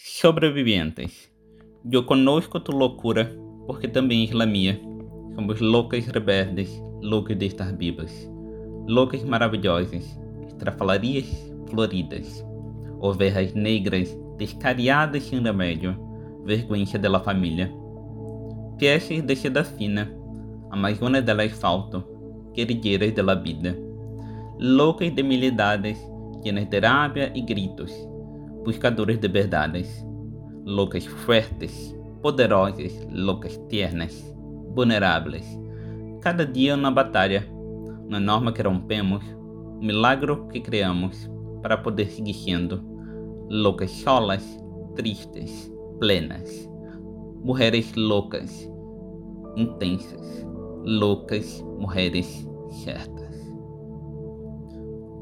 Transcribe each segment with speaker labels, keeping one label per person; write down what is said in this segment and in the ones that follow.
Speaker 1: Sobrevivientes. Eu conosco tu loucura, porque também és la minha. Somos loucas rebeldes, loucas de estar vivas. Loucas maravilhosas, estrafalarias floridas. Ovelhas negras, descariadas sem remédio, vergonha da família. Pieces de seda fina, amazonas del asfalto, guerrilheiras da vida. Loucas de mil idades, llenas de rabia e gritos buscadores de verdades, loucas fuertes, poderosas, loucas tiernas, vulneráveis. Cada dia uma batalha, uma norma que rompemos, um milagro que criamos para poder seguir sendo loucas solas, tristes, plenas, mulheres loucas, intensas, loucas mulheres certas.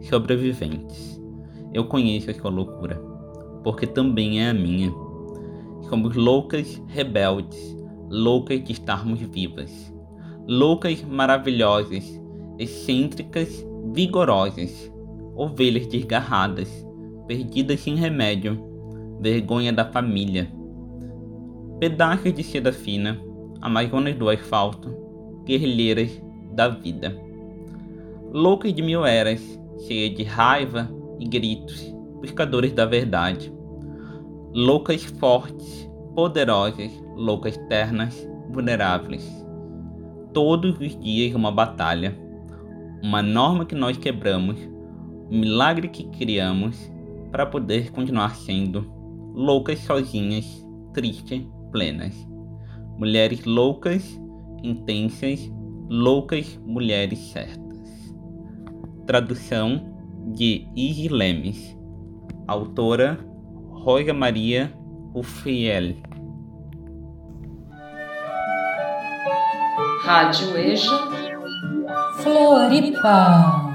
Speaker 1: Sobreviventes. Eu conheço a sua loucura porque também é a minha. Somos loucas rebeldes, loucas de estarmos vivas, loucas maravilhosas, excêntricas, vigorosas, ovelhas desgarradas, perdidas sem remédio, vergonha da família, pedaços de seda fina, amazonas do asfalto, guerrilheiras da vida, loucas de mil eras, cheias de raiva e gritos, buscadores da verdade, loucas fortes, poderosas, loucas ternas, vulneráveis. Todos os dias uma batalha, uma norma que nós quebramos, um milagre que criamos para poder continuar sendo loucas sozinhas, tristes, plenas. Mulheres loucas, intensas, loucas mulheres certas. Tradução de Igi Lemes. Autora Rosa Maria Rufiel.
Speaker 2: Rádio EJA
Speaker 3: Floripa.